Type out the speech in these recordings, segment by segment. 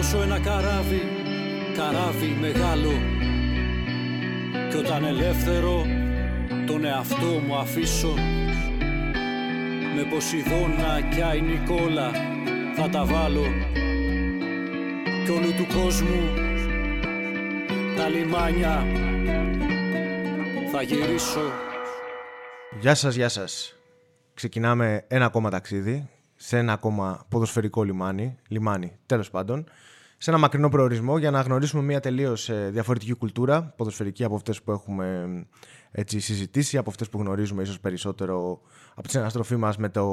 ματώσω ένα καράβι, καράβι μεγάλο. Κι όταν ελεύθερο τον εαυτό μου αφήσω Με Ποσειδώνα κι Άι Νικόλα θα τα βάλω. Κι όλου του κόσμου τα λιμάνια θα γυρίσω. Γεια σας, γεια σας. Ξεκινάμε ένα ακόμα ταξίδι σε ένα ακόμα ποδοσφαιρικό λιμάνι, λιμάνι τέλος πάντων, σε ένα μακρινό προορισμό για να γνωρίσουμε μια τελείως ε, διαφορετική κουλτούρα, ποδοσφαιρική από αυτές που έχουμε έτσι, συζητήσει, από αυτές που γνωρίζουμε ίσως περισσότερο από τη συναστροφή μας με το,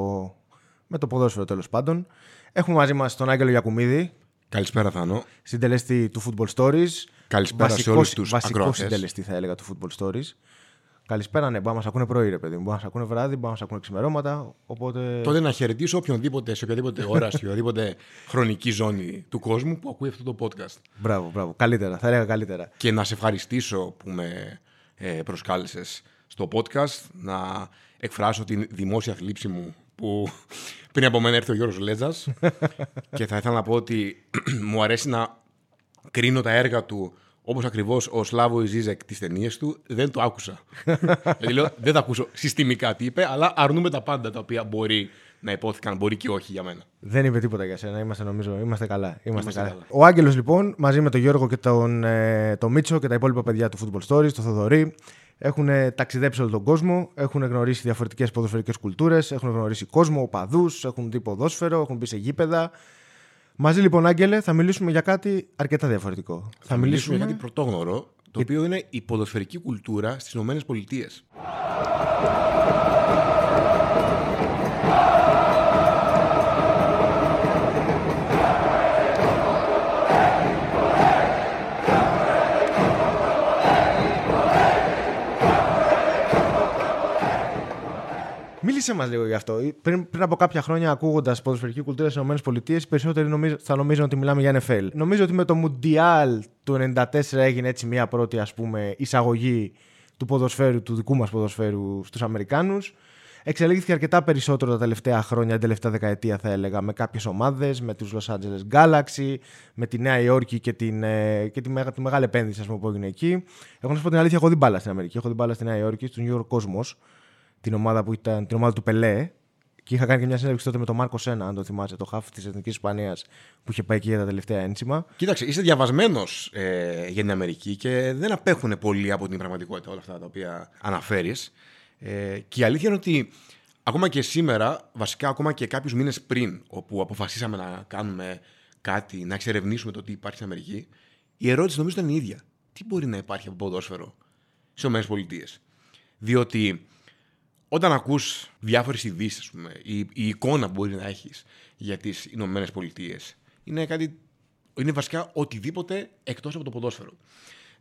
με το ποδόσφαιρο τέλος πάντων. Έχουμε μαζί μας τον Άγγελο Γιακουμίδη, Καλησπέρα, Θάνο. συντελέστη του Football Stories. Καλησπέρα σε Βασικός- όλους τους Βασικός ακροατές. συντελεστή θα έλεγα του Football Stories. Καλησπέρα, ναι, μπορεί να μας ακούνε πρωί, ρε παιδί μου. Μπορεί να μας ακούνε βράδυ, μπορεί να μας ακούνε ξημερώματα. Οπότε. Τότε να χαιρετήσω οποιονδήποτε, σε οποιαδήποτε ώρα, σε οποιαδήποτε χρονική ζώνη του κόσμου που ακούει αυτό το podcast. Μπράβο, μπράβο. Καλύτερα, θα έλεγα καλύτερα. Και να σε ευχαριστήσω που με ε, προσκάλεσες στο podcast, να εκφράσω την δημόσια θλίψη μου που πριν από μένα έρθει ο Γιώργος Λέτζας και θα ήθελα να πω ότι μου αρέσει να κρίνω τα έργα του όπως ακριβώς ο Σλάβο Ιζίζεκ τις ταινίες του, δεν το άκουσα. δηλαδή λέω, δεν θα ακούσω συστημικά τι είπε, αλλά αρνούμε τα πάντα τα οποία μπορεί να υπόθηκαν, μπορεί και όχι για μένα. Δεν είπε τίποτα για σένα. Είμαστε, νομίζω, είμαστε καλά. Είμαστε, Είμαστε καλά. καλά. Ο Άγγελος, λοιπόν, μαζί με τον Γιώργο και τον ε, το Μίτσο και τα υπόλοιπα παιδιά του Football Stories, το Θοδωρή, έχουν ταξιδέψει όλο τον κόσμο, έχουν γνωρίσει διαφορετικές ποδοσφαιρικές κουλτούρες, έχουν γνωρίσει κόσμο, οπαδούς, έχουν δει ποδόσφαιρο, έχουν μπει σε γήπεδα. Μαζί λοιπόν, Άγγελε, θα μιλήσουμε για κάτι αρκετά διαφορετικό. Θα μιλήσουμε για κάτι πρωτόγνωρο, το οποίο είναι η ποδοσφαιρική κουλτούρα στις Ηνωμένες Πολιτείες. Μίλησε μας λίγο γι' αυτό. Πριν, πριν από κάποια χρόνια, ακούγοντας ποδοσφαιρική κουλτούρα στις ΗΠΑ, οι περισσότεροι νομίζω, θα νομίζουν ότι μιλάμε για NFL. Νομίζω ότι με το Μουντιάλ του 94 έγινε έτσι μια πρώτη ας πούμε, εισαγωγή του ποδοσφαίρου, του δικού μας ποδοσφαίρου στους Αμερικάνους. Εξελίχθηκε αρκετά περισσότερο τα τελευταία χρόνια, την τελευταία δεκαετία θα έλεγα, με κάποιες ομάδες, με τους Los Angeles Galaxy, με τη Νέα Υόρκη και, την, ε, και τη, μεγα- τη μεγάλη επένδυση ας πούμε, που έγινε εκεί. Εγώ να σου πω την αλήθεια, έχω δει μπάλα στην Αμερική. Έχω δει μπάλα στη Νέα Υόρκη, στον New York Cosmos την ομάδα, που ήταν, την ομάδα του Πελέ. Και είχα κάνει και μια συνέντευξη τότε με τον Μάρκο Σένα, αν το θυμάσαι, το χάφ της Εθνικής Ισπανίας που είχε πάει εκεί για τα τελευταία ένσημα. Κοίταξε, είσαι διαβασμένος ε, για την Αμερική και δεν απέχουν πολύ από την πραγματικότητα όλα αυτά τα οποία αναφέρεις. Ε, και η αλήθεια είναι ότι ακόμα και σήμερα, βασικά ακόμα και κάποιους μήνες πριν, όπου αποφασίσαμε να κάνουμε κάτι, να εξερευνήσουμε το τι υπάρχει στην Αμερική, η ερώτηση νομίζω ήταν η ίδια. Τι μπορεί να υπάρχει από ποδόσφαιρο στι ΗΠΑ. Διότι όταν ακούς διάφορες ειδήσεις, ας πούμε, η, η εικόνα που μπορεί να έχεις για τις Ηνωμένες Πολιτείες είναι κάτι, είναι βασικά οτιδήποτε εκτός από το ποδόσφαιρο.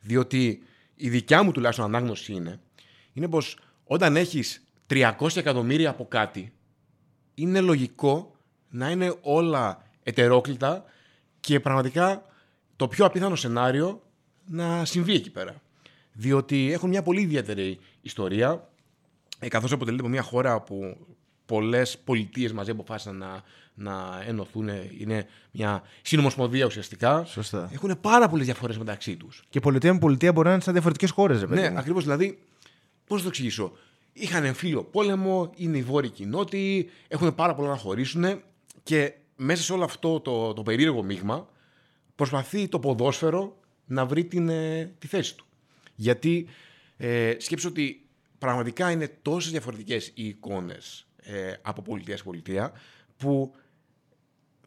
Διότι η δικιά μου τουλάχιστον ανάγνωση είναι, είναι πως όταν έχεις 300 εκατομμύρια από κάτι, είναι λογικό να είναι όλα ετερόκλητα και πραγματικά το πιο απίθανο σενάριο να συμβεί εκεί πέρα. Διότι έχουν μια πολύ ιδιαίτερη ιστορία, ε, καθώς αποτελείται από μια χώρα που πολλές πολιτείες μαζί αποφάσισαν να, να ενωθούν, είναι μια συνομοσπονδία ουσιαστικά. Σωστά. Έχουν πάρα πολλές διαφορές μεταξύ τους. Και πολιτεία με πολιτεία μπορεί να είναι σαν διαφορετικές χώρες, ρε παιδί. Ναι, μου. ακριβώς. Δηλαδή, πώς να το εξηγήσω; Είχαν εμφύλιο πόλεμο, είναι οι βόρειοι και οι νότιοι, έχουν πάρα πολλά να χωρίσουν και μέσα σε όλο αυτό το, το περίεργο μείγμα προσπαθεί το ποδόσφαιρο να βρει την, ε, τη θέση του. Γιατί ε, σκέψω ότι πραγματικά είναι τόσες διαφορετικές οι εικόνες ε, από πολιτεία σε πολιτεία που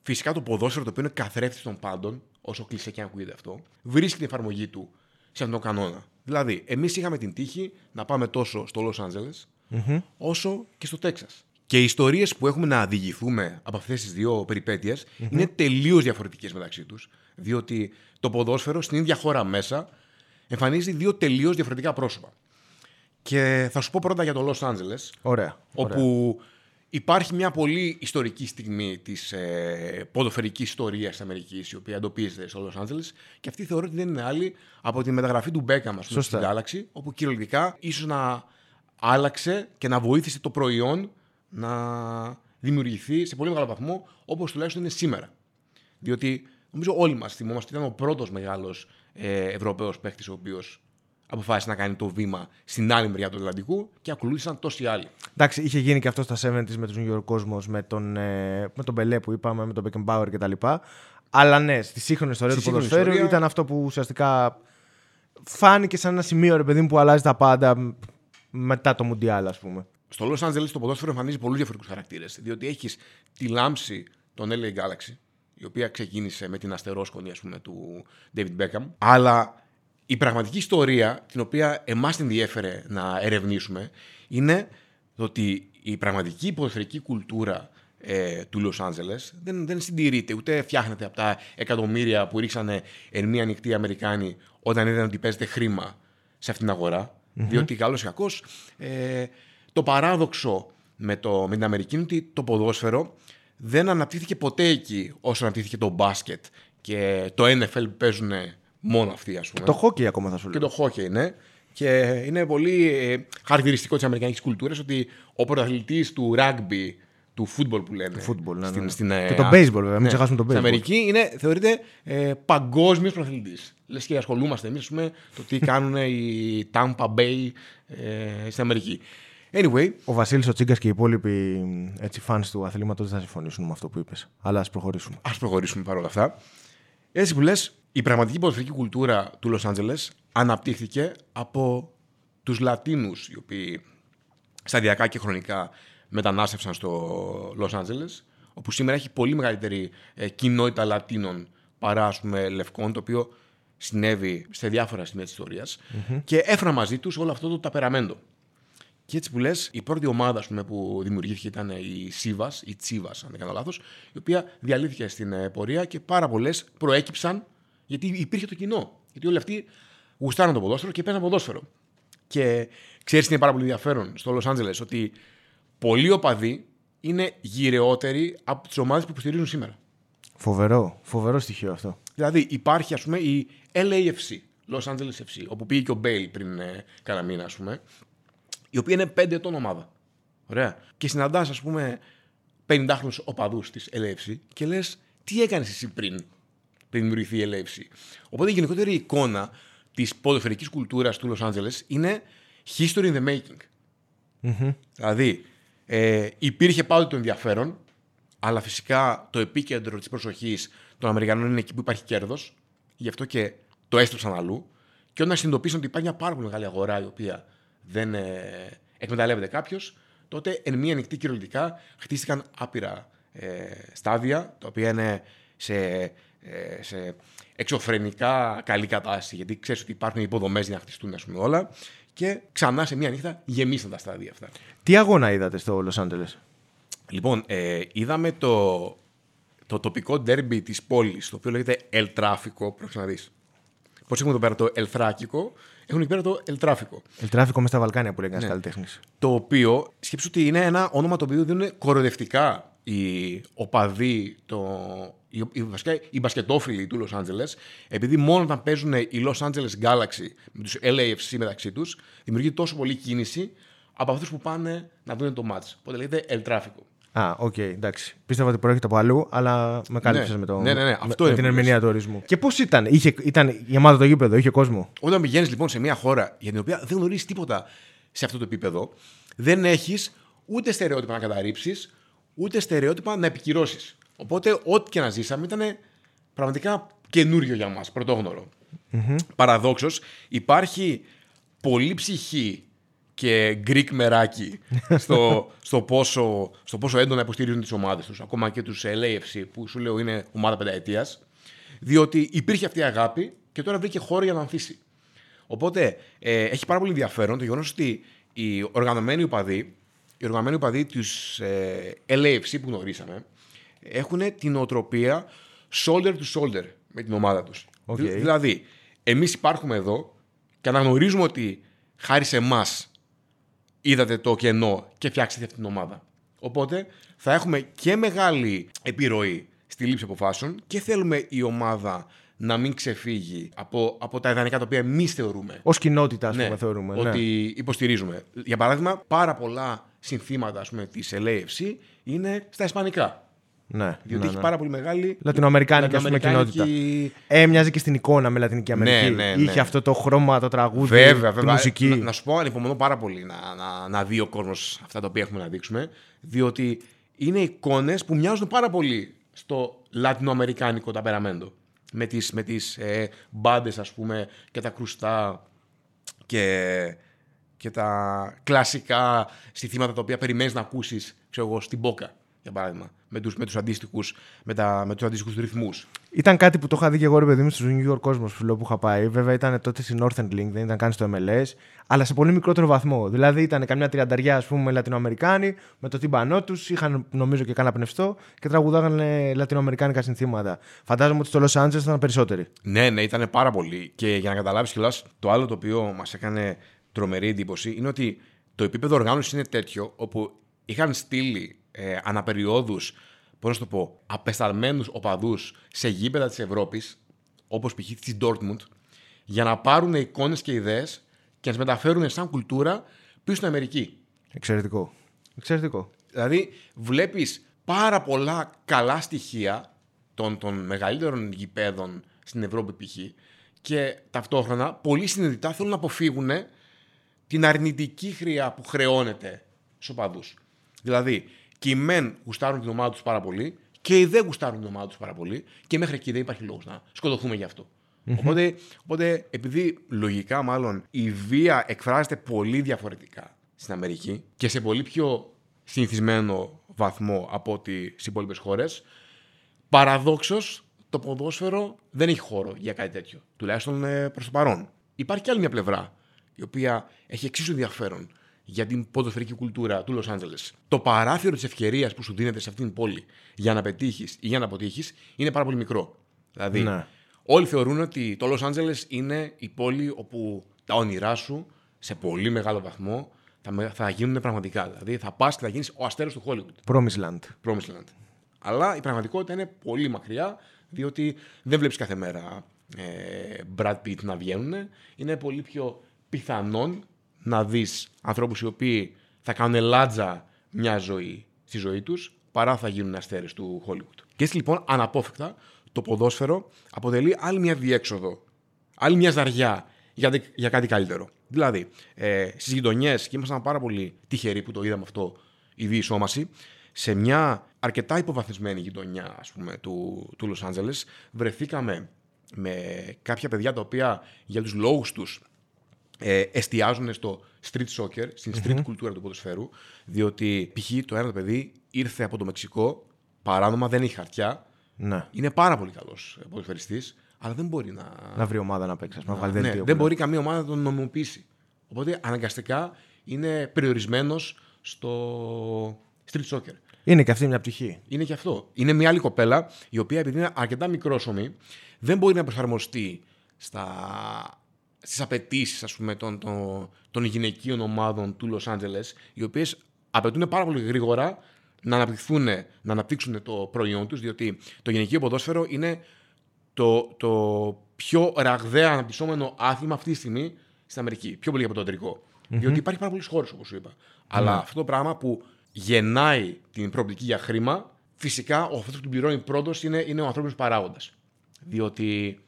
φυσικά το ποδόσφαιρο το οποίο είναι καθρέφτης των πάντων, όσο κλεισέ και αν ακούγεται αυτό, βρίσκει την εφαρμογή του σε αυτόν τον κανόνα. Δηλαδή, εμείς είχαμε την τύχη να πάμε τόσο στο Λο άντζελες όσο και στο Τέξας. Και οι ιστορίες που έχουμε να διηγηθούμε από αυτές τις δύο περιπέτειες είναι τελείως διαφορετικές μεταξύ τους. Διότι το ποδόσφαιρο στην ίδια χώρα μέσα εμφανίζει δύο τελείως διαφορετικά πρόσωπα. Και θα σου πω πρώτα για το Los Angeles, Ωραία. όπου υπάρχει μια πολύ ιστορική στιγμή της ε, ποδοφερικής ιστορίας της Αμερικής, η οποία εντοπίζεται στο Los Angeles, και αυτή θεωρώ ότι δεν είναι άλλη από τη μεταγραφή του Beckham ας πούμε, στην Σωστά. Galaxy, όπου κυριολεκτικά ίσως να άλλαξε και να βοήθησε το προϊόν να δημιουργηθεί σε πολύ μεγάλο βαθμό όπως τουλάχιστον είναι σήμερα. Διότι νομίζω όλοι μας θυμόμαστε ότι ήταν ο πρώτος μεγάλος ε, Ευρωπαίος παίχτη ο οποίος αποφάσισε να κάνει το βήμα στην άλλη μεριά του Ατλαντικού και ακολούθησαν τόσοι άλλοι. Εντάξει, είχε γίνει και αυτό στα 70 με τους New York Cosmos, με τον, ε, με τον Μπελέ που είπαμε, με τον Beckenbauer κτλ. Αλλά ναι, στη σύγχρονη ιστορία Στη του σύγχρονη ποδοσφαίρου ιστορία- ήταν αυτό που ουσιαστικά φάνηκε σαν ένα σημείο ρε παιδί μου που αλλάζει τα πάντα μετά το Μουντιάλ, ας πούμε. Στο Los Angeles το ποδόσφαιρο εμφανίζει πολλού διαφορετικούς χαρακτήρες. Διότι έχεις τη λάμψη των LA Galaxy, η οποία ξεκίνησε με την αστερόσκονη ας πούμε, του David Beckham. Αλλά η πραγματική ιστορία, την οποία εμάς την ενδιέφερε να ερευνήσουμε, είναι το ότι η πραγματική ποδοσφαιρική κουλτούρα ε, του Los Angeles δεν, δεν συντηρείται, ούτε φτιάχνεται από τα εκατομμύρια που ρίξανε εν μία νυχτή Αμερικάνοι όταν είδαν ότι παίζεται χρήμα σε αυτήν την αγορα Διότι καλό ή κακό, ε, το παράδοξο με, το, με την Αμερική είναι ότι το ποδόσφαιρο δεν αναπτύχθηκε ποτέ εκεί όσο αναπτύχθηκε το μπάσκετ και το NFL που παίζουν μόνο αυτοί, ας πούμε. Το χόκι ακόμα θα σου Και λέω. το χόκι είναι. Και είναι πολύ ε, χαρακτηριστικό της Αμερικανικής κουλτούρας ότι ο πρωταθλητής του rugby, του football που λένε. football, ναι, στην, ναι. στην, ε, Και το α- baseball, βέβαια, μην ξεχάσουμε το Στην baseball. Αμερική είναι, θεωρείται ε, παγκόσμιος πρωταθλητής. Λες και ασχολούμαστε εμείς με το τι κάνουν οι Tampa Bay ε, στην Αμερική. Anyway, Ο Βασίλης, ο Τσίγκας και οι υπόλοιποι έτσι, fans του αθλήματος δεν θα συμφωνήσουν με αυτό που είπες. Αλλά ας προχωρήσουμε. Α προχωρήσουμε παρόλα αυτά. Έτσι που λες, η πραγματική ποδοσφαιρική κουλτούρα του Λος Άντζελες αναπτύχθηκε από τους Λατίνους οι οποίοι σταδιακά και χρονικά μετανάστευσαν στο Λος Άντζελες όπου σήμερα έχει πολύ μεγαλύτερη ε, κοινότητα Λατίνων παρά ας πούμε, λευκών, το οποίο συνέβη σε διάφορα σημεία της ιστοριας και έφεραν μαζί τους όλο αυτό το ταπεραμέντο. Και έτσι που λες, η πρώτη ομάδα ας πούμε, που δημιουργήθηκε ήταν η Σίβας, η Τσίβας, αν δεν κάνω λάθος, η οποία διαλύθηκε στην ε, πορεία και πάρα πολλές προέκυψαν γιατί υπήρχε το κοινό. Γιατί όλοι αυτοί γουστάραν το ποδόσφαιρο και παίζαν ποδόσφαιρο. Και ξέρεις τι είναι πάρα πολύ ενδιαφέρον στο Λο Άντζελε, ότι πολλοί οπαδοί είναι γυρεότεροι από τις ομάδες που υποστηρίζουν σήμερα. Φοβερό, φοβερό στοιχείο αυτό. Δηλαδή υπάρχει ας πούμε η LAFC, Los Angeles FC, όπου πήγε και ο Μπέιλ πριν ε, κάνα μήνα ας πούμε, η οποία είναι πέντε ετών ομάδα. Ωραία. Και συναντάς ας πούμε 50χρονους οπαδούς της LAFC και λες τι έκανες εσύ πριν, πριν δημιουργηθεί η LAFC. Οπότε η γενικότερη εικόνα της ποδοσφαιρικής κουλτούρας του Los Angeles είναι history in the making. Δηλαδή, ε, υπήρχε πάντοτε το ενδιαφέρον, αλλά φυσικά το επίκεντρο της προσοχής των Αμερικανών είναι εκεί που υπάρχει κέρδος. Γι' αυτό και το έστρεψαν αλλού. Και όταν συνειδητοποίησαν ότι υπάρχει μια πάρα πολύ μεγάλη αγορά η οποία δεν ε, εκμεταλλεύεται κάποιος, τότε εν μία νυχτή κυριολεκτικά χτίστηκαν άπειρα ε, στάδια, τα οποία είναι σε, ε, σε εξωφρενικά καλή κατάσταση. Γιατί ξέρεις ότι υπάρχουν υποδομές για να χτιστούν ας πούμε, όλα. Και ξανά σε μία νύχτα γεμίσαν τα στάδια αυτά. Τι αγώνα είδατε στο Los Angeles; Λοιπόν, ε, είδαμε το, το τοπικό ντέρμπι της πόλης, το οποίο λέγεται El Tráfico, πρέπει να δεις. Πώς έχουμε εδώ πέρα το El Thrákico, έχουν εκεί πέρα το El Tráfico. Ελτράφικο μες στα Βαλκάνια που λέει Ναι. ένα καλλιτέχνη. Το οποίο, σκέψου ότι είναι ένα όνομα το οποίο δίνουν κοροϊδευτικά οι οπαδοί, το, οι, οι, βασικά οι μπασκετόφιλοι του Los Angeles, επειδή μόνο όταν παίζουν οι Los Angeles Galaxy με τους LAFC μεταξύ τους, δημιουργεί τόσο πολύ κίνηση από αυτούς που πάνε να δουν το match. Οπότε λέγεται El Tráfico. Α, οκ, εντάξει. Πίστευα ότι προέρχεται από αλλού, αλλά με κάλυψες Ναι. με, το, Ναι, ναι, ναι, με- αυτό με είναι την που ερμηνεία του ορισμού. Και πώς ήταν, είχε, ήταν η ομάδα το γήπεδο, είχε κόσμο; Όταν πηγαίνεις λοιπόν σε μια χώρα για την οποία δεν γνωρίζεις τίποτα σε αυτό το επίπεδο, δεν έχεις ούτε στερεότυπα να καταρρύψεις, ούτε στερεότυπα να επικυρώσεις. Οπότε, ό,τι και να ζήσαμε ήταν πραγματικά καινούριο για μας, πρωτόγνωρο. Παραδόξως, υπάρχει πολύ ψυχή και Greek μεράκι στο, στο, πόσο, στο πόσο έντονα υποστηρίζουν τις ομάδες τους, ακόμα και τους LAFC, που σου λέω είναι ομάδα πενταετίας. Διότι υπήρχε αυτή η αγάπη και τώρα βρήκε χώρο για να ανθίσει. Οπότε ε, έχει πάρα πολύ ενδιαφέρον το γεγονός ότι οι οργανωμένοι οπαδοί, οι οργανωμένοι οπαδοί του ε, LAFC που γνωρίσαμε, έχουν την νοοτροπία shoulder to shoulder με την ομάδα τους. Οκ. Δηλαδή, εμείς υπάρχουμε εδώ και αναγνωρίζουμε ότι χάρη σε εμάς είδατε το κενό και φτιάξατε αυτή την ομάδα. Οπότε θα έχουμε και μεγάλη επιρροή στη λήψη αποφάσεων και θέλουμε η ομάδα να μην ξεφύγει από, από τα ιδανικά τα οποία εμείς θεωρούμε. Ως κοινότητα, ας πούμε, θεωρούμε. ναι. Ότι υποστηρίζουμε. Για παράδειγμα, πάρα πολλά συνθήματα ας πούμε, της LAFC είναι στα ισπανικά. Ναι, Διότι ναι, έχει ναι. πάρα πολύ μεγάλη. Λατινοαμερικάνικη, ας πούμε, λατινοαμερικάνικη- Ε, μοιάζει και στην εικόνα με Λατινική Αμερική. Ναι, ναι, ναι. Είχε αυτό το χρώμα, το τραγούδι, Βέβαια, τη βέβαια. μουσική. Να, να σου πω, ανυπομονώ πάρα πολύ να, να, να δει ο κόσμος αυτά τα οποία έχουμε να δείξουμε. Διότι είναι εικόνες που μοιάζουν πάρα πολύ στο λατινοαμερικάνικο ταπεραμέντο. Με τις, με τις ε, μπάντες, ας πούμε, και τα κρουστά και, και τα κλασικά στοιχήματα τα οποία περιμένεις να ακούσεις, ξέρω εγώ, στην Μπόκα, για παράδειγμα, με τους, με τους αντίστοιχους, με τα, με τους αντίστοιχους ρυθμούς. Ήταν κάτι που το είχα δει και εγώ ρε παιδί μου στο New York Cosmos φιλό που είχα πάει. Βέβαια ήταν τότε στη Northern Link, δεν ήταν καν στο MLS, αλλά σε πολύ μικρότερο βαθμό. Δηλαδή ήταν καμιά τριανταριά ας πούμε Λατινοαμερικάνοι με το τύμπανό τους, είχαν νομίζω και κάνα πνευστό και τραγουδάγανε Λατινοαμερικάνικα συνθήματα. Φαντάζομαι ότι στο Los Angeles ήταν περισσότεροι. Ναι, ναι, ήταν πάρα πολύ. Και για να καταλάβεις κιόλας, το άλλο το οποίο μας έκανε τρομερή εντύπωση είναι ότι το επίπεδο οργάνωσης είναι τέτοιο όπου είχαν στείλει ε, αναπεριόδους, πώς να σου το πω, απεσταλμένους οπαδούς σε γήπεδα της Ευρώπης, όπως π.χ. της Dortmund, για να πάρουν εικόνες και ιδέες και να τις μεταφέρουν σαν κουλτούρα πίσω στην Αμερική. Εξαιρετικό. Εξαιρετικό. Δηλαδή, βλέπεις πάρα πολλά καλά στοιχεία των, των μεγαλύτερων γηπέδων στην Ευρώπη π.χ. και ταυτόχρονα πολύ συνειδητά θέλουν να αποφύγουν την αρνητική χρειά που χρεώνεται στους οπαδούς. Δηλαδή, και οι μεν γουστάρουν την ομάδα τους πάρα πολύ και οι δεν γουστάρουν την ομάδα τους πάρα πολύ και μέχρι εκεί δεν υπάρχει λόγος να σκοτωθούμε γι' αυτό. Οπότε, οπότε, επειδή λογικά μάλλον η βία εκφράζεται πολύ διαφορετικά στην Αμερική και σε πολύ πιο συνηθισμένο βαθμό από ότι στις υπόλοιπες χώρες, παραδόξως το ποδόσφαιρο δεν έχει χώρο για κάτι τέτοιο. Τουλάχιστον προς το παρόν. Υπάρχει και άλλη μια πλευρά, η οποία έχει εξίσου ενδιαφέρον για την ποδοσφαιρική κουλτούρα του Λος Άντζελες. Το παράθυρο της ευκαιρίας που σου δίνεται σε αυτήν την πόλη για να πετύχεις ή για να αποτύχεις είναι πάρα πολύ μικρό. Δηλαδή, Ναι. όλοι θεωρούν ότι το Λος Άντζελες είναι η πόλη όπου τα όνειρά σου σε πολύ μεγάλο βαθμό θα, με- θα γίνουν πραγματικά. Δηλαδή, θα πας και θα γίνεις ο αστέρας του Hollywood. Promised Land. Promised Land. Αλλά η πραγματικότητα είναι πολύ μακριά, διότι δεν βλέπεις κάθε μέρα ε, Brad Pitt να βγαίνουν. Είναι πολύ πιο πιθανόν να δεις ανθρώπους οι οποίοι θα κάνουν λάτζα μια ζωή στη ζωή τους, παρά θα γίνουν αστέρες του Hollywood. Και έτσι λοιπόν, αναπόφευκτα, το ποδόσφαιρο αποτελεί άλλη μια διέξοδο, άλλη μια ζαριά για, δε- για κάτι καλύτερο. Δηλαδή, ε, στις γειτονιές, και ήμασταν πάρα πολύ τυχεροί που το είδαμε αυτό η διεισόμαση, σε μια αρκετά υποβαθμισμένη γειτονιά ας πούμε, του, του Λος Άντζελες βρεθήκαμε με κάποια παιδιά τα οποία για τους λόγους τους ε, εστιάζουν στο street soccer, στην street κουλτούρα του ποδοσφαίρου, διότι π.χ. το ένα το παιδί ήρθε από το Μεξικό, παράνομα δεν έχει χαρτιά, Ναι. είναι πάρα πολύ καλός ποδοσφαιριστής, αλλά δεν μπορεί να, Να βρει ομάδα να παίξει. Να βγάλει ναι, δελτίο. δεν που μπορεί καμία ομάδα να τον νομιμοποιήσει. Οπότε αναγκαστικά είναι περιορισμένος στο street soccer. λέει. Είναι και αυτή μια πτυχή. Είναι και αυτό. Είναι μια άλλη κοπέλα η οποία επειδή είναι αρκετά μικρόσωμη δεν μπορεί να προσαρμοστεί στα... στις απαιτήσεις των, των, των γυναικείων ομάδων του Los Angeles οι οποίες απαιτούν πάρα πολύ γρήγορα να αναπτυχθούν, να αναπτύξουν το προϊόν τους διότι το γυναικείο ποδόσφαιρο είναι το, το πιο ραγδαία αναπτυσσόμενο άθλημα αυτή τη στιγμή στην Αμερική. Πιο πολύ από το αντρικο Διότι υπάρχει πάρα πολλοί χώρου, όπως σου είπα. Αλλά αυτό το πράγμα που γεννάει την προοπτική για χρήμα, φυσικά ο αυτό που την πληρώνει πρώτος είναι, είναι ο ανθρώπινος παράγοντας. Διότι.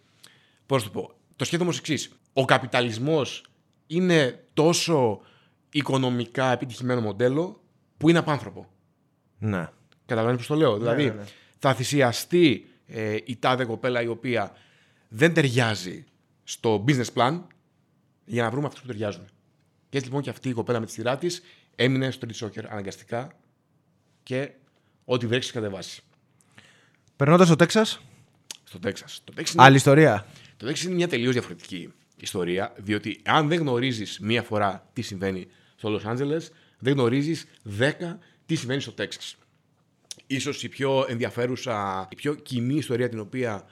Πώς να το πω. Το σκέφτομαι ως εξής. Ο καπιταλισμός είναι τόσο οικονομικά επιτυχημένο μοντέλο που είναι απάνθρωπο. Ναι. Καταλαβαίνεις πώς το λέω; δηλαδή, ναι, ναι. θα θυσιαστεί ε, η τάδε κοπέλα η οποία δεν ταιριάζει στο business plan για να βρούμε αυτούς που ταιριάζουν. Και έτσι λοιπόν και αυτή η κοπέλα με τη σειρά της έμεινε στο street soccer αναγκαστικά και ό,τι βρέξεις κατεβάσεις. Περνώντας στο Τέξας, Στο Τέξας. Το Τέξας είναι, άλλη ιστορία. το Τέξας είναι μια τελείως διαφορετική ιστορία, διότι αν δεν γνωρίζεις μία φορά τι συμβαίνει στο Los Angeles, δεν γνωρίζεις δέκα τι συμβαίνει στο Τέξας. Ίσως η πιο ενδιαφέρουσα, η πιο κοινή ιστορία την οποία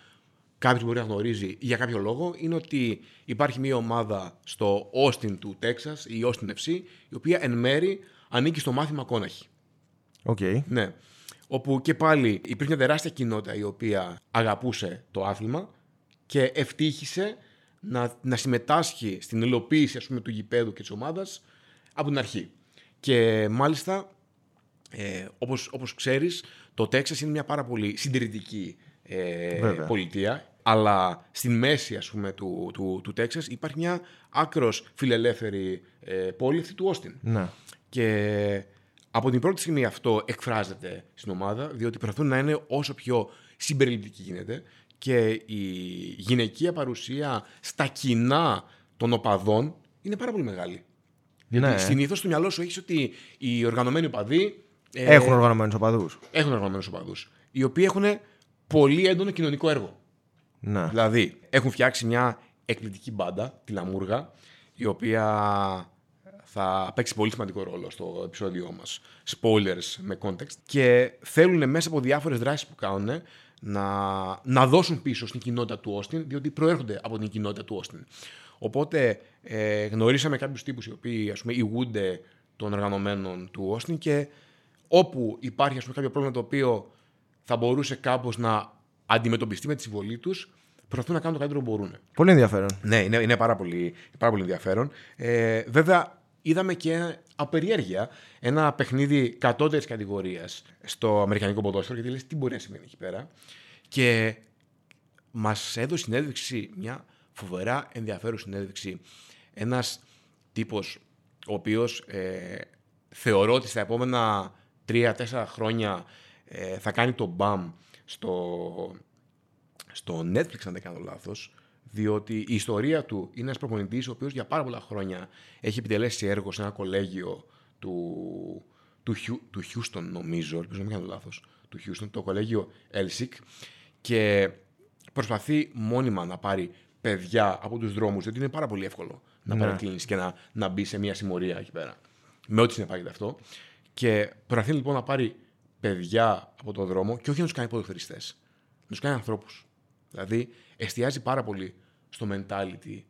κάποιος μπορεί να γνωρίζει για κάποιο λόγο είναι ότι υπάρχει μια ομάδα στο Austin του Τέξας, η Austin FC, η οποία εν μέρει ανήκει στο Matthew McConaughey. OK. Ναι. Όπου και πάλι υπήρχε μια τεράστια κοινότητα η οποία αγαπούσε το άθλημα και ευτύχησε να, να συμμετάσχει στην υλοποίηση ας πούμε, του γηπέδου και της ομάδας από την αρχή. Και μάλιστα Ε, όπως, όπως ξέρεις, το Τέξας είναι μια πάρα πολύ συντηρητική ε, Βέβαια. πολιτεία, αλλά στην μέση ας πούμε, του, του, του Τέξας υπάρχει μια άκρος φιλελεύθερη ε, πόλη αυτή του Όστιν. Ναι. Και από την πρώτη στιγμή αυτό εκφράζεται στην ομάδα, διότι προσπαθούν να είναι όσο πιο συμπεριληπτικοί γίνεται και η γυναικεία παρουσία στα κοινά των οπαδών είναι πάρα πολύ μεγάλη. Διότι Ναι. συνήθως στο μυαλό σου έχεις ότι οι οργανωμένοι οπαδοί ε, Έχουν οργανωμένους οπαδούς. έχουν οργανωμένους οπαδούς, οι οποίοι έχουν πολύ έντονο κοινωνικό έργο. Ναι. Δηλαδή, έχουν φτιάξει μια εκπληκτική μπάντα, τη Λαμούργα, η οποία θα παίξει πολύ σημαντικό ρόλο στο επεισόδιό μας. Spoilers με context. Και θέλουν μέσα από διάφορες δράσεις που κάνουν να, να δώσουν πίσω στην κοινότητα του Όστιν, διότι προέρχονται από την κοινότητα του Όστιν. Οπότε ε, γνωρίσαμε κάποιους τύπους οι οποίοι ας πούμε, ηγούνται των οργανωμένων του Όστιν και όπου υπάρχει ας πούμε, κάποιο πρόβλημα το οποίο θα μπορούσε κάπως να αντιμετωπιστεί με τη συμβολή τους, προσπαθούν να κάνουν το καλύτερο που μπορούν. Πολύ ενδιαφέρον. Ναι, είναι, είναι πάρα, πολύ, πάρα πολύ ενδιαφέρον. Ε, βέβαια, είδαμε και απεριέργεια. Ένα παιχνίδι κατώτερης κατηγορίας στο Αμερικανικό ποδόσφαιρο, γιατί λες τι μπορεί να σημαίνει εκεί πέρα. Και μας έδωσε συνέντευξη, μια φοβερά ενδιαφέρουσα συνέντευξη, ένας τύπος ο οποίος ε, θεωρώ ότι στα επόμενα τρία-τέσσερα χρόνια ε, θα κάνει το μπαμ στο, στο Netflix, αν δεν κάνω λάθος, διότι η ιστορία του είναι ένας προπονητής ο οποίος για πάρα πολλά χρόνια έχει επιτελέσει έργο σε ένα κολέγιο του, του, Χιου- του Houston, νομίζω, ελπίζω να μην κάνω λάθος, του Houston, το κολέγιο Elsic, και προσπαθεί μόνιμα να πάρει παιδιά από τους δρόμους, διότι είναι πάρα πολύ εύκολο να Ναι. παρεκκλίνεις και να, να μπει σε μια συμμορία εκεί πέρα. Με ό,τι συνεπάγεται αυτό. Και προσπαθεί λοιπόν να πάρει παιδιά από τον δρόμο και όχι να τους κάνει ποδοσφαιριστές. Να τους κάνει ανθρώπους. Δηλαδή, εστιάζει πάρα πολύ στο mentality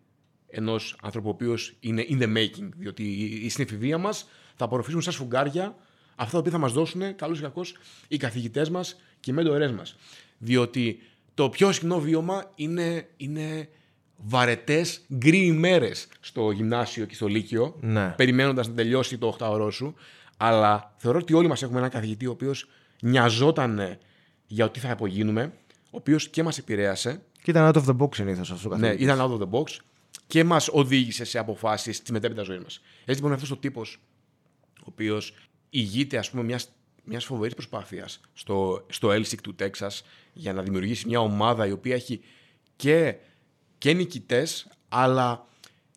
ενός άνθρωπου ο οποίος είναι in the making. Διότι στην εφηβεία μας θα απορροφήσουν σαν σφουγγάρια αυτά τα οποία θα μας δώσουν καλώ ή κακώ οι καθηγητές μας και οι μέντορές μας. Διότι το πιο συχνό βίωμα είναι, είναι βαρετές γκρι ημέρες στο γυμνάσιο και στο λύκειο, Ναι. περιμένοντας να τελειώσει το 8ωρό σου. Αλλά θεωρώ ότι όλοι μας έχουμε έναν καθηγητή ο οποίος νοιαζόταν για ότι θα απογίνουμε, ο οποίος και μας επηρέασε Και ήταν out of the box συνήθως αυτός το ναι, καθένα. ήταν out of the box και μας οδήγησε σε αποφάσεις στη μετέπειτα ζωή μας. Έτσι λοιπόν αυτός ο τύπος, ο οποίος ηγείται ας πούμε μιας, μιας φοβερής προσπάθειας στο, στο Elsic του Τέξας για να δημιουργήσει μια ομάδα η οποία έχει και, και νικητές αλλά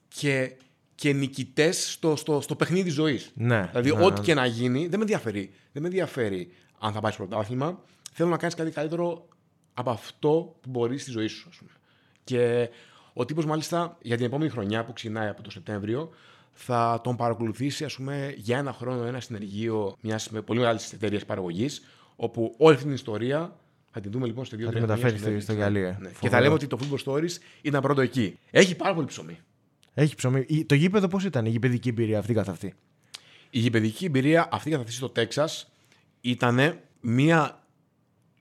και, και νικητές στο, στο, στο παιχνίδι ζωής. Ναι, Δηλαδή ναι, ό,τι ναι. και να γίνει δεν με ενδιαφέρει. Δεν με ενδιαφέρει αν θα πάει στο πρωτάθλημα. Θέλω να κάνεις κάτι καλύτερο από αυτό που μπορείς στη ζωή σου. Ας πούμε. Και ο τύπος μάλιστα για την επόμενη χρονιά που ξεκινάει από το Σεπτέμβριο θα τον παρακολουθήσει ας πούμε, για ένα χρόνο ένα συνεργείο μιας με πολύ μεγάλης εταιρείας παραγωγής, όπου όλη αυτή την ιστορία θα τη δούμε λοιπόν σε δύο Θα τη τρία μεταφέρει χρόνια στη- στο στο Netflix. Γαλλία. Ναι. Και Φοβερό. θα λέμε ότι το Football Stories ήταν πρώτο εκεί. Έχει πάρα πολύ ψωμί. Έχει ψωμί. Η- Το γήπεδο πώς ήταν, η γηπαιδική εμπειρία αυτή καθ' αυτή; Η γηπαιδική εμπειρία αυτή καθ' αυτή στο Τέξας ήταν μια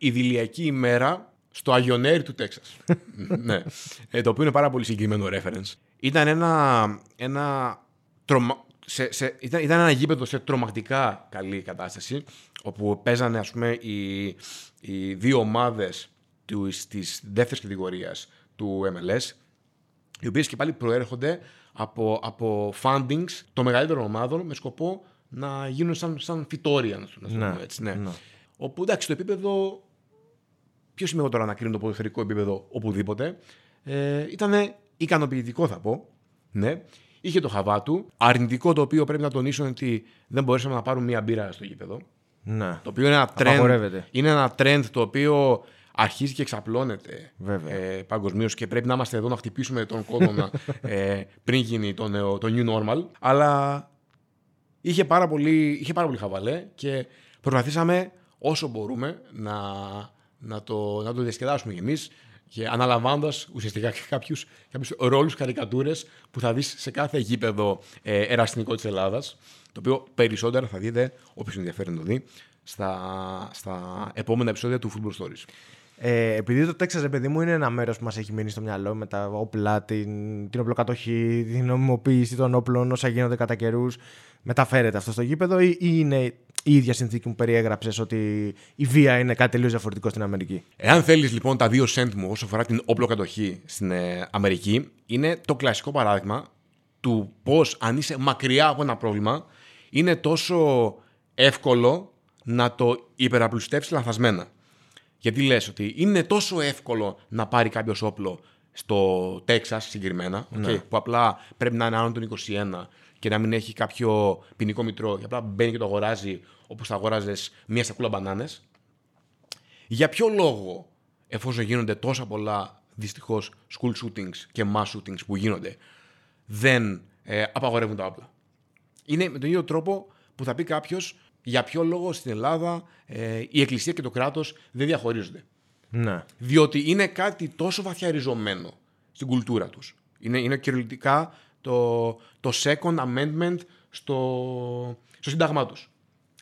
ιδηλιακή ημέρα στο Αγιονέρι του Τέξας. ναι. Ε, το οποίο είναι πάρα πολύ συγκεκριμένο reference. Ήταν ένα, ένα τρομα... σε, σε, ήταν, ήταν ένα γήπεδο σε τρομακτικά καλή κατάσταση, όπου παίζανε ας πούμε οι, οι δύο ομάδες του, της δεύτερης κατηγορίας του MLS, οι οποίες και πάλι προέρχονται από, από fundings των μεγαλύτερων ομάδων με σκοπό να γίνουν σαν, σαν φυτόρια, να το να το Ναι, πούμε έτσι. Ναι. ναι. Όπου εντάξει, το επίπεδο. Ποιος είμαι εγώ τώρα να κρίνω το ποδοσφαιρικό επίπεδο οπουδήποτε; Ε, ήταν ικανοποιητικό, θα πω. Ναι. Είχε το χαβά του. Αρνητικό το οποίο πρέπει να τονίσω είναι ότι δεν μπορέσαμε να πάρουμε μία μπύρα στο γήπεδο. Ναι. Το οποίο είναι ένα trend, Απαγορεύεται. είναι ένα trend το οποίο αρχίζει και εξαπλώνεται Βέβαια. ε, παγκοσμίως και πρέπει να είμαστε εδώ να χτυπήσουμε τον κόδωνα ε, πριν γίνει το, νέο, το new normal. Αλλά είχε πάρα, πολύ, είχε πάρα πολύ χαβαλέ και προσπαθήσαμε όσο μπορούμε να, να, το, να το διασκεδάσουμε κι εμείς και αναλαμβάνοντας ουσιαστικά και κάποιους, κάποιους ρόλους καρικατούρες που θα δεις σε κάθε γήπεδο ε, εραστηνικό της Ελλάδας το οποίο περισσότερα θα δείτε, όποιος ενδιαφέρει να το δει, στα, στα επόμενα επεισόδια του Football Stories. Ε, επειδή το Τέξα, παιδί μου, είναι ένα μέρος που μας έχει μείνει στο μυαλό με τα όπλα, την, την οπλοκατοχή, την νομιμοποίηση των όπλων, όσα γίνονται κατά καιρούς. Μεταφέρεται αυτό στο γήπεδο, ή, ή είναι η ίδια συνθήκη που περιέγραψες ότι η βία είναι κάτι τελείως διαφορετικό στην Αμερική; Εάν θέλεις λοιπόν τα δύο σέντ μου όσο αφορά την όπλοκατοχή στην ε, Αμερική, είναι το κλασικό παράδειγμα του πώς αν είσαι μακριά από ένα πρόβλημα, είναι τόσο εύκολο να το υπεραπλουστεύσεις λανθασμένα. Γιατί λες ότι είναι τόσο εύκολο να πάρει κάποιος όπλο στο Τέξας συγκεκριμένα, okay, που απλά πρέπει να είναι άνω των 21 και να μην έχει κάποιο ποινικό μητρό, και απλά μπαίνει και το αγοράζει όπως θα αγόραζες μία σακούλα μπανάνες. Για ποιο λόγο, εφόσον γίνονται τόσα πολλά δυστυχώς school shootings και mass shootings που γίνονται, δεν ε, απαγορεύουν τα όπλα; Είναι με τον ίδιο τρόπο που θα πει κάποιος για ποιο λόγο στην Ελλάδα ε, η Εκκλησία και το κράτος δεν διαχωρίζονται; Ναι. Διότι είναι κάτι τόσο βαθιά ριζωμένο στην κουλτούρα τους. Είναι, είναι κυριολεκτικά το, το second amendment στο, στο σύνταγμά τους.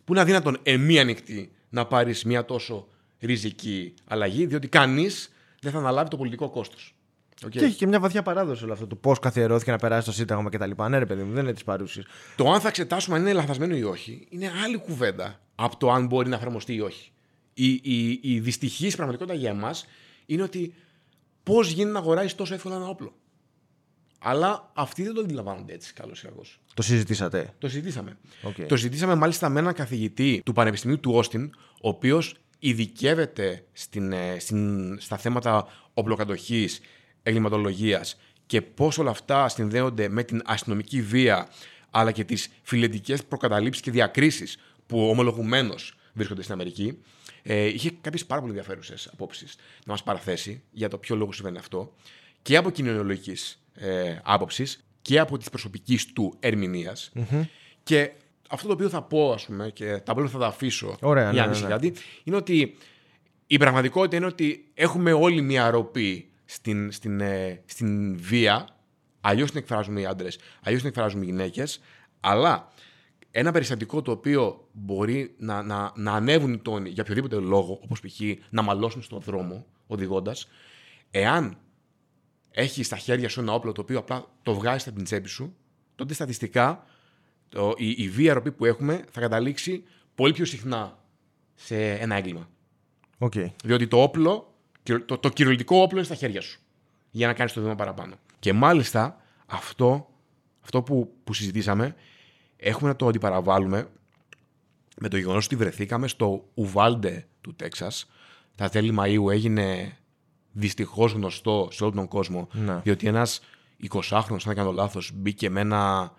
Που είναι αδύνατον εμεί ανοιχτή να πάρεις μια τόσο ριζική αλλαγή, διότι κανείς δεν θα αναλάβει το πολιτικό κόστος. Okay. Και έχει και μια βαθιά παράδοση όλο αυτό το πώς καθιερώθηκε να περάσει το Σύνταγμα κτλ. Ναι, ρε παιδί μου, δεν είναι της παρούσης. Το αν θα εξετάσουμε αν είναι λαθασμένο ή όχι είναι άλλη κουβέντα από το αν μπορεί να εφαρμοστεί ή όχι. Η, η, η δυστυχής πραγματικότητα για εμάς είναι ότι πώς γίνεται να αγοράζεις τόσο εύκολα ένα όπλο. Αλλά αυτοί δεν το αντιλαμβάνονται έτσι, καλώς ή κακό. Το συζητήσατε. Το συζητήσαμε. Okay. Το συζητήσαμε μάλιστα με έναν καθηγητή του Πανεπιστημίου του Όστιν, ο οποίος ειδικεύεται στην, ε, στην, στα θέματα οπλοκατοχής, εγκληματολογία και πώς όλα αυτά συνδέονται με την αστυνομική βία αλλά και τις φιλετικές προκαταλήψεις και διακρίσεις που ομολογουμένω βρίσκονται στην Αμερική. Ε, είχε κάποιες πάρα πολύ ενδιαφέρουσες απόψεις να μας παραθέσει για το ποιο λόγο συμβαίνει αυτό και από κοινωνιολογικής ε, άποψης και από της προσωπικής του ερμηνεια Και αυτό το οποίο θα πω, ας πούμε, και τα πρώτα θα τα αφήσω Ωραία, για ναι, να ναι, ναι. κάτι, είναι ότι η πραγματικότητα είναι ότι έχουμε όλοι μια ροπή στην, στην, ε, στην βία. Αλλιώς την εκφράζουμε οι άντρες, αλλιώς την εκφράζουμε οι γυναίκες. Αλλά ένα περιστατικό το οποίο μπορεί να, να, να ανέβουν οι τόνοι για οποιοδήποτε λόγο, όπως π.χ. να μαλώσουν στον δρόμο οδηγώντας, εάν έχεις στα χέρια σου ένα όπλο το οποίο απλά το βγάζεις από την τσέπη σου, τότε στατιστικά το, η, η βία ροπή που έχουμε θα καταλήξει πολύ πιο συχνά σε ένα έγκλημα. Okay. Διότι το όπλο, το, το κυριολεκτικό όπλο είναι στα χέρια σου. Για να κάνεις το βήμα παραπάνω. Και μάλιστα αυτό, αυτό που, που συζητήσαμε, έχουμε να το αντιπαραβάλουμε με το γεγονός ότι βρεθήκαμε στο Ουβάλντε του Τέξας. Τα τέλη Μαΐου έγινε δυστυχώς γνωστό σε όλο τον κόσμο. Ναι. Διότι ένας 20χρονο, αν δεν κάνω λάθος, μπήκε με ένα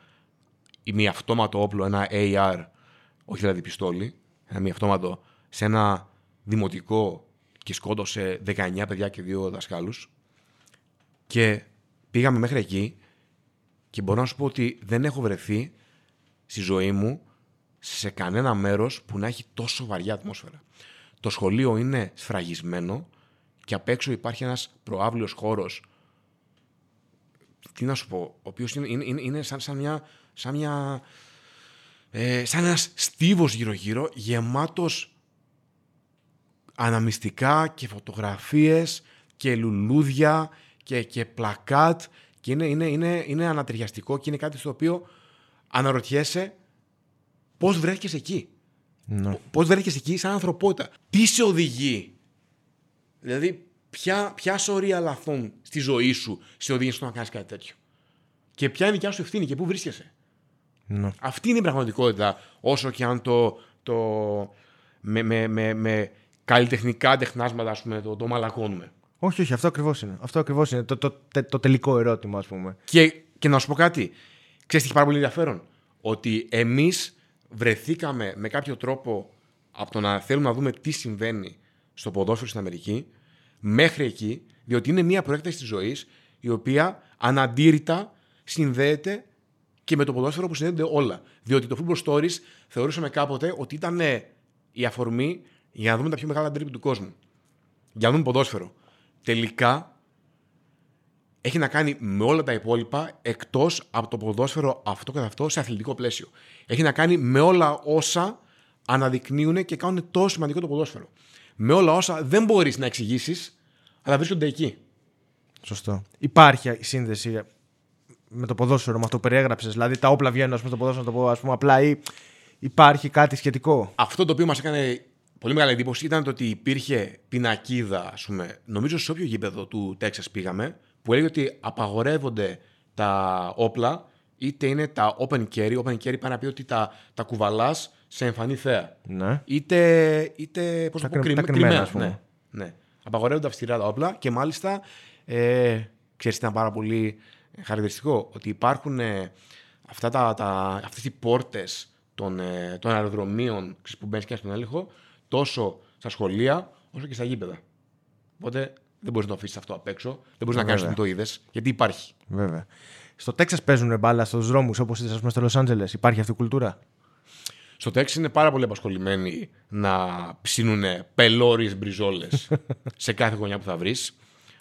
ημιαυτόματο όπλο, ένα AR, όχι δηλαδή πιστόλι, ένα ημιαυτόματο, σε ένα δημοτικό και σκότωσε 19 παιδιά και δύο δασκάλους. Και πήγαμε μέχρι εκεί και μπορώ να σου πω ότι δεν έχω βρεθεί στη ζωή μου σε κανένα μέρος που να έχει τόσο βαριά ατμόσφαιρα. Το σχολείο είναι σφραγισμένο και απ' έξω υπάρχει ένας προάβλιος χώρος τι να σου πω, ο οποίος είναι, είναι, είναι- είναι σαν, σαν μια, σαν μια ε, σαν ένας στίβος γύρω-γύρω γεμάτος αναμυστικά και φωτογραφίες και λουλούδια και, και πλακάτ και είναι, είναι, είναι, είναι αναταιριαστικό και είναι κάτι στο οποίο αναρωτιέσαι πώς βρέθηκες εκεί. Ναι. Πώς βρέθηκες εκεί σαν ανθρωπότητα. Τι σε οδηγεί; Δηλαδή, ποια, ποια σωρία λαθών στη ζωή σου σε οδηγεί στο να κάνεις κάτι τέτοιο; Και ποια είναι η δικιά σου ευθύνη και πού βρίσκεσαι; Ναι. Αυτή είναι η πραγματικότητα, όσο και αν το, το με, με, με, με καλλιτεχνικά τεχνάσματα ας πούμε, το, το μαλακώνουμε. Όχι, όχι, αυτό ακριβώς είναι. Αυτό ακριβώς είναι το, το, τε- το τελικό ερώτημα, ας πούμε. Και, και να σου πω κάτι, ξέρεις τι έχει πάρα πολύ ενδιαφέρον, ότι εμείς βρεθήκαμε με κάποιο τρόπο από το να θέλουμε να δούμε τι συμβαίνει στο ποδόσφαιρο στην Αμερική, μέχρι εκεί, διότι είναι μια προέκταση της ζωής η οποία αναντήρητα συνδέεται και με το ποδόσφαιρο που συνδέονται όλα. Διότι το Football Stories θεωρούσαμε κάποτε ότι ήταν ε, η αφορμή για να δούμε τα πιο μεγάλα ντρίπ του κόσμου. Για να δούμε ποδόσφαιρο. Τελικά έχει να κάνει με όλα τα υπόλοιπα εκτός από το ποδόσφαιρο αυτό καθ' αυτό σε αθλητικό πλαίσιο. Έχει να κάνει με όλα όσα αναδεικνύουν και κάνουν τόσο σημαντικό το ποδόσφαιρο. με όλα όσα δεν μπορείς να εξηγήσεις, αλλά βρίσκονται εκεί. Σωστό. Υπάρχει σύνδεση με το ποδόσφαιρο, με αυτό που περιέγραψες. Δηλαδή τα όπλα βγαίνουν ας πούμε, στο ποδόσφαιρο, να το πω ας πούμε, απλά ή υπάρχει κάτι σχετικό; Αυτό το οποίο μας έκανε πολύ μεγάλη εντύπωση ήταν το ότι υπήρχε πινακίδα, ας πούμε, νομίζω σε όποιο γήπεδο του Τέξας πήγαμε, που έλεγε ότι απαγορεύονται τα όπλα, είτε είναι τα open carry. Open carry πάει να πει ότι τα, τα κουβαλάς σε εμφανή θέα. Ναι. Είτε, είτε πώς Τα το πω, κρυμ- κρυμμένα, τα κρυμμένα, ας πούμε. Ναι, ναι. Απαγορεύονται αυστηρά τα όπλα και μάλιστα, ε, ξέρεις τι ήταν πάρα πολύ χαρακτηριστικό, ότι υπάρχουν ε, αυτά τα, τα, αυτές οι πόρτες των, ε, των αεροδρομίων ξέρεις, που μπαίνεις και στον έλεγχο, τόσο στα σχολεία όσο και στα γήπεδα. Οπότε δεν μπορείς να το αφήσεις αυτό απ' έξω, δεν μπορείς να κάνεις Βέβαια. ότι το είδες, γιατί υπάρχει. Βέβαια. Στο Τέξας παίζουν μπάλα στους δρόμους όπως είδε, ας πούμε, στο Λο Άντζελε. Υπάρχει αυτή η κουλτούρα; Στο Τέξι είναι πάρα πολύ απασχολημένοι να ψήνουν πελώριες μπριζόλες σε κάθε γωνιά που θα βρεις.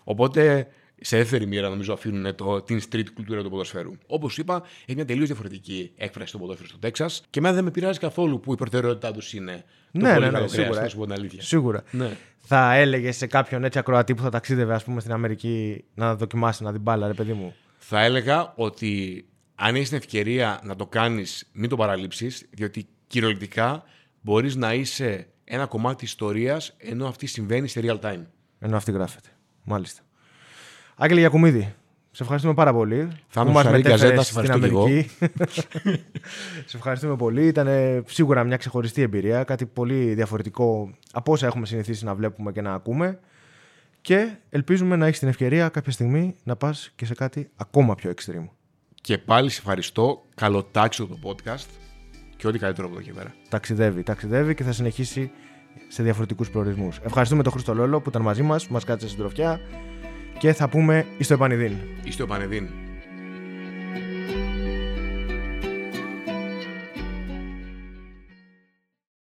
Οπότε σε δεύτερη μοίρα νομίζω αφήνουν το, την street κουλτούρα του ποδοσφαίρου. Όπως είπα, έχει μια τελείως διαφορετική έκφραση στο ποδόσφαιρο στο Τέξας και εμένα δεν με πειράζει καθόλου που η προτεραιότητά τους είναι το Ναι, πολύ ναι, ναι, καλό κρέας, σίγουρα. να σου πω την αλήθεια. Σίγουρα. Ναι. Θα έλεγε σε κάποιον έτσι ακροατή που θα ταξίδευε, ας πούμε, στην Αμερική να δοκιμάσει να την μπάλα, ρε παιδί μου. Θα έλεγα ότι αν έχεις την ευκαιρία να το κάνεις, μην το παραλείψεις, διότι κυριολεκτικά μπορείς να είσαι ένα κομμάτι της ιστορίας ενώ αυτή συμβαίνει σε real time. Ενώ αυτή γράφεται. Μάλιστα. Άγγελε Γιακουμίδη, σε ευχαριστούμε πάρα πολύ. Θα που μου μας χαρεί, μετέφερες Γκαζέτα, σε ευχαριστώ και Αμερική. σε ευχαριστούμε πολύ. Ήταν σίγουρα μια ξεχωριστή εμπειρία. Κάτι πολύ διαφορετικό από όσα έχουμε συνηθίσει να βλέπουμε και να ακούμε. Και ελπίζουμε να έχεις την ευκαιρία κάποια στιγμή να πας και σε κάτι ακόμα πιο extreme. Και πάλι σε ευχαριστώ. Καλοτάξιο το podcast και ό,τι καλύτερο από εδώ και πέρα. Ταξιδεύει, ταξιδεύει και θα συνεχίσει σε διαφορετικούς προορισμούς. Ευχαριστούμε τον Χρήστο Λόλο που ήταν μαζί μας, που μας κάτσε στην τροφιά και θα πούμε εις το επανειδήν. Είστε ο Πανεδίν.